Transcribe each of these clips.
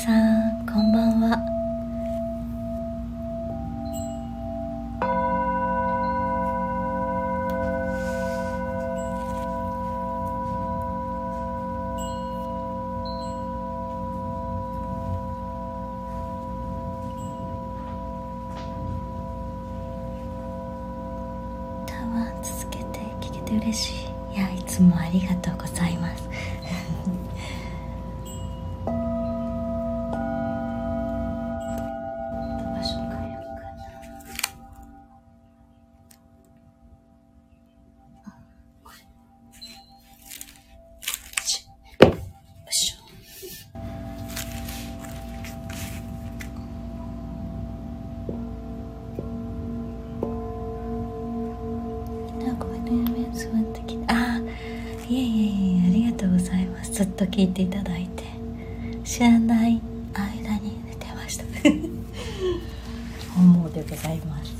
さんこんばんは。タワー続けて聞けて嬉しい。いやいつもありがとうございます。知らない間に寝てました。本望でございます。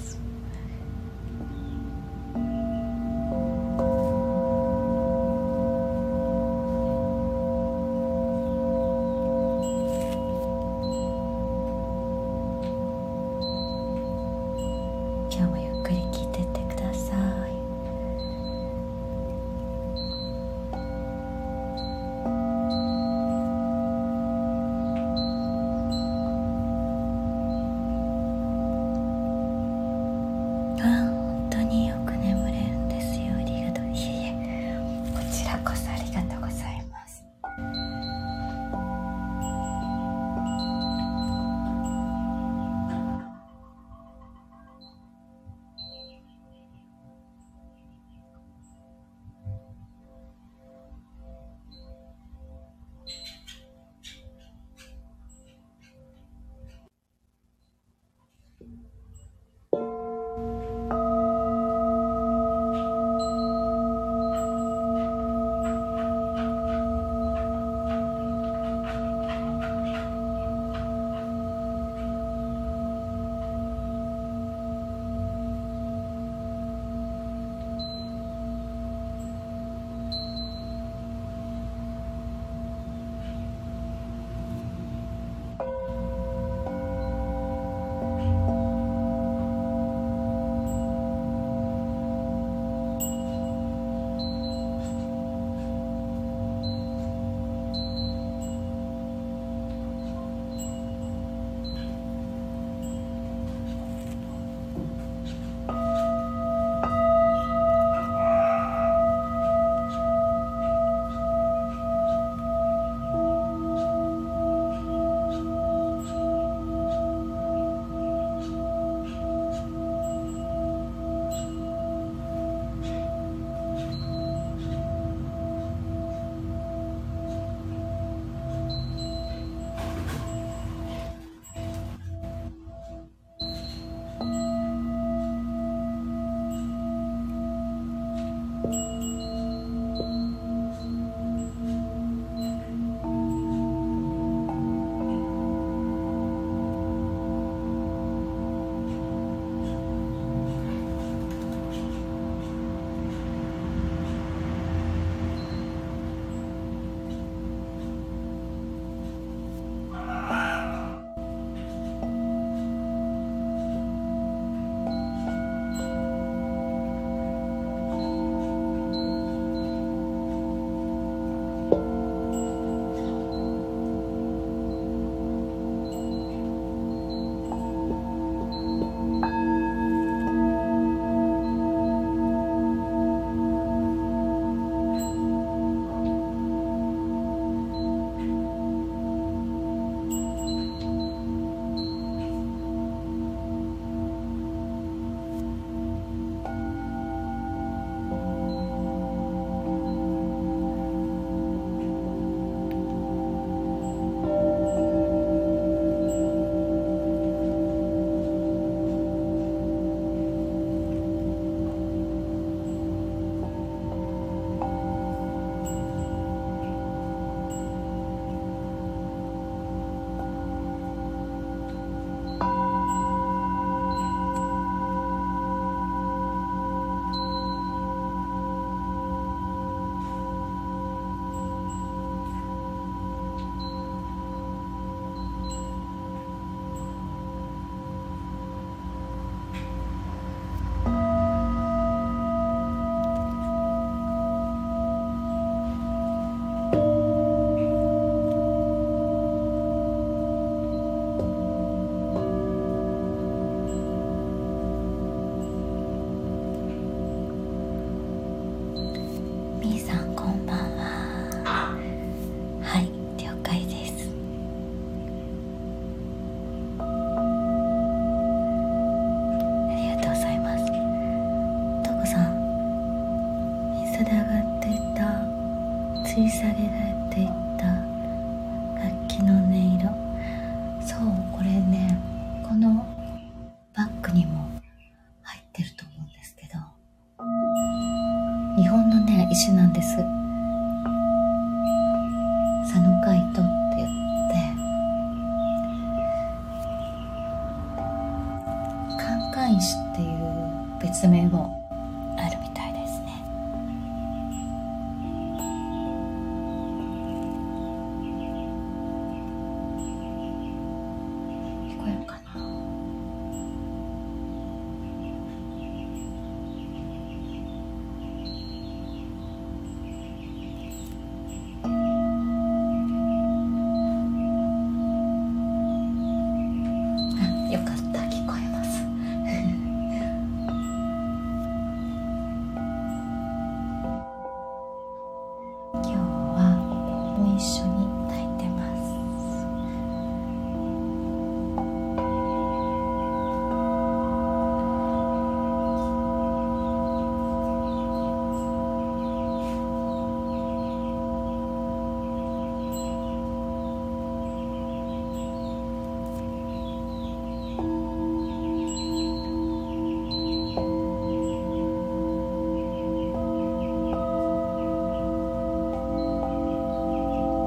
禁されない。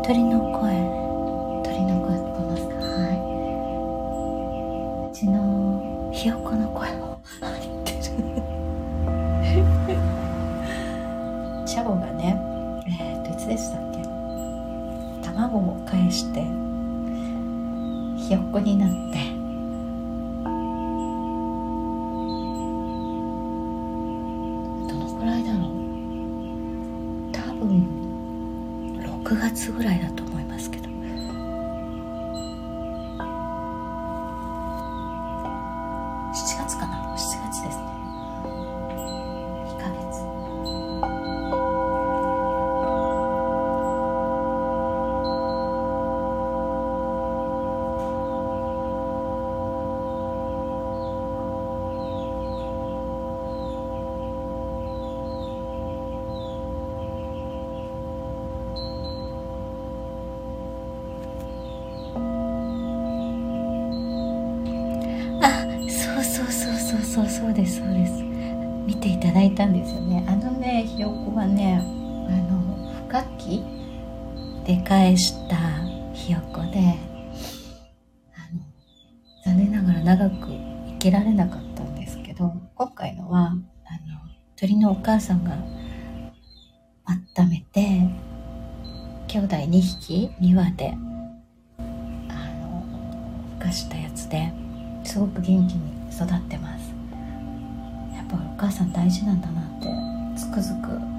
鳥の声。鳥の声聞こえますか？はい。うちのひよこの声も。入ってる。チャボがねえー、といつでしたっけ？卵を返してひよこになって。ですそうです。見ていただいたんですよね。あのねひよこはねあの不活期で返したひよこで残念ながら長く生きられなかったんですけど今回のはあの鳥のお母さんが温めて兄弟2匹2羽であの孵化したやつですごく元気に育ってます。母さん大事なんだなってつくづく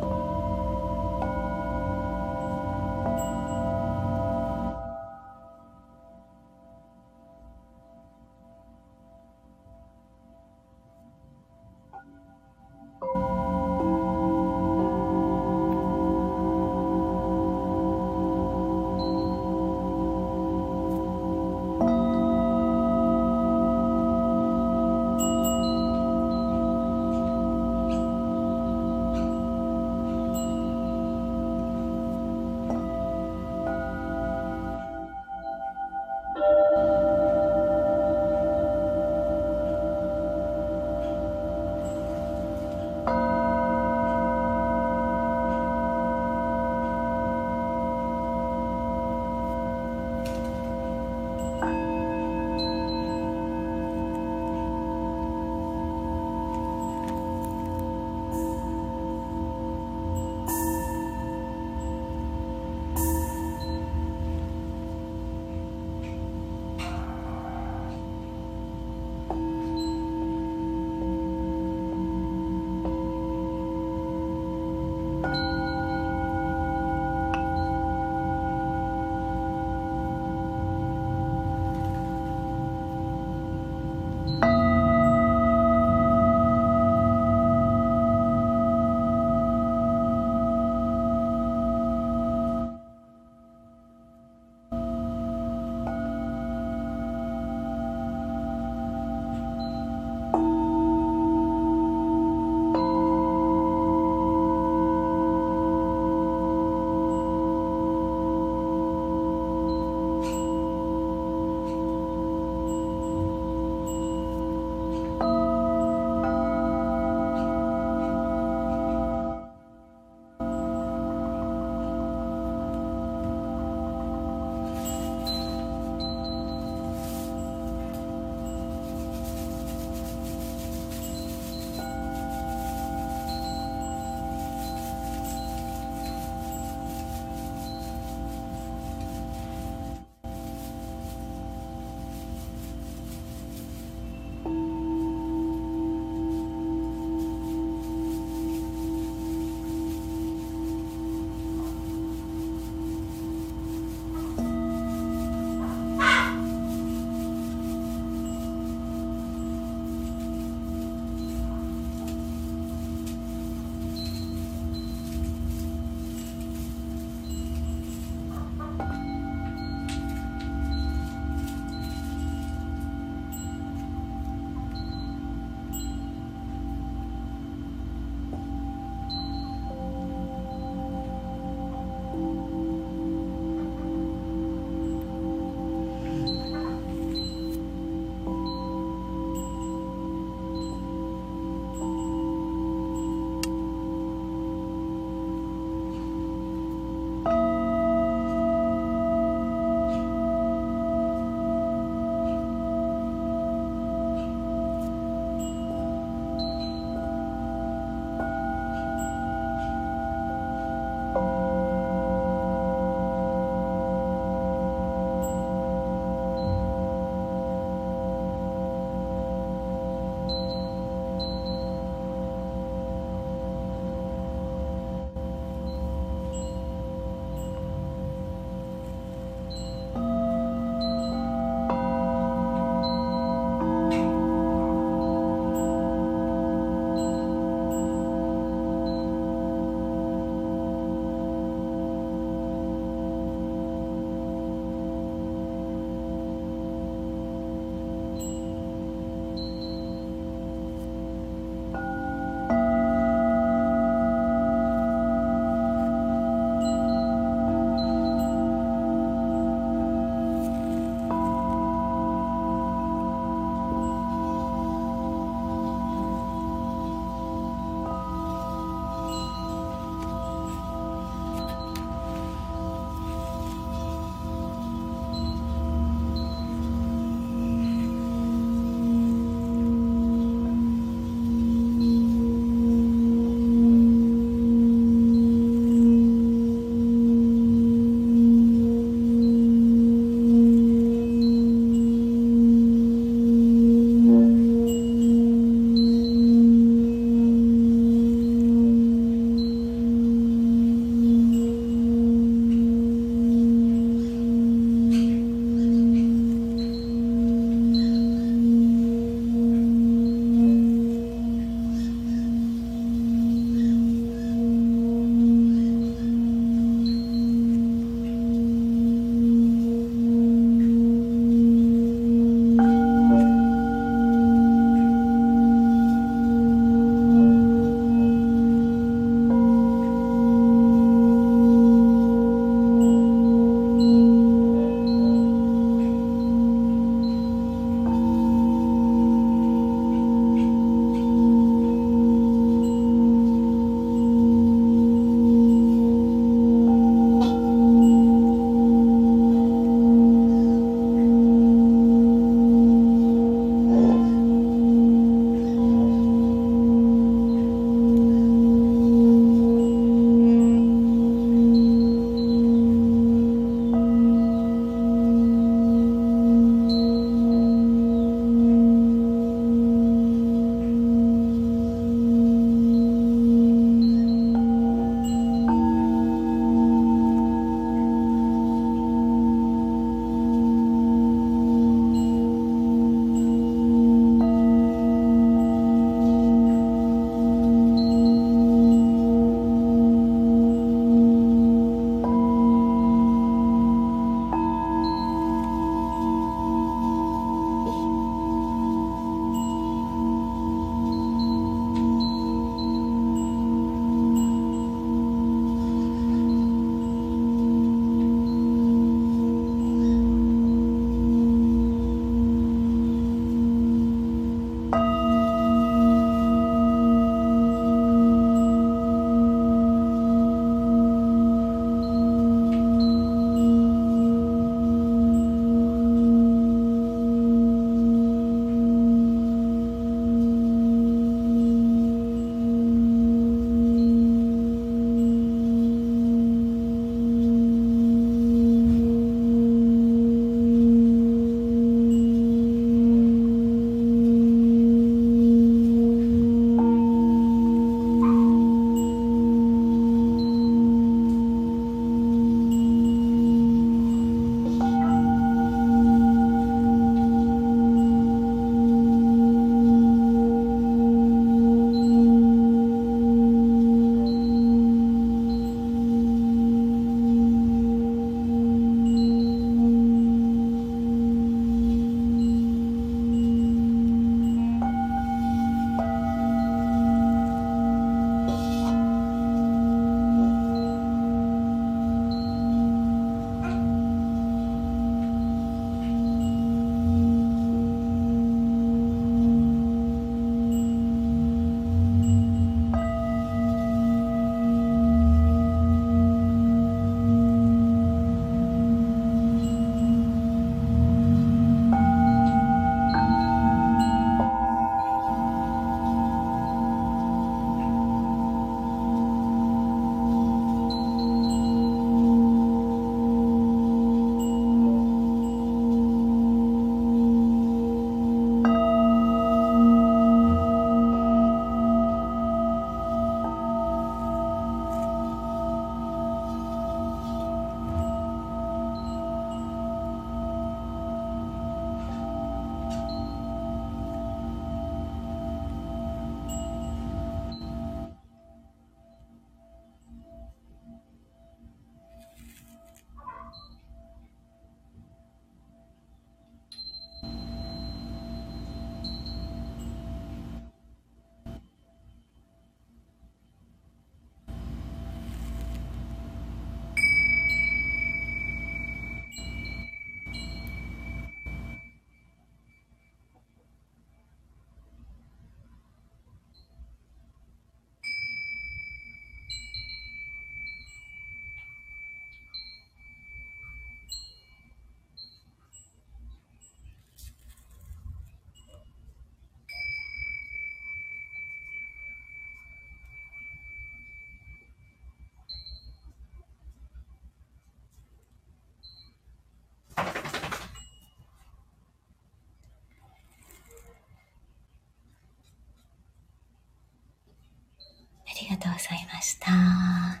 とうございました。おや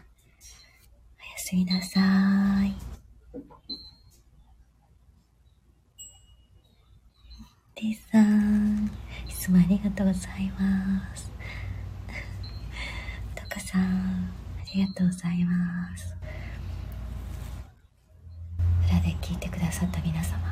すみなさい。リーさん、いつもありがとうございます。とかさん、ありがとうございます。裏で聞いてくださった皆様、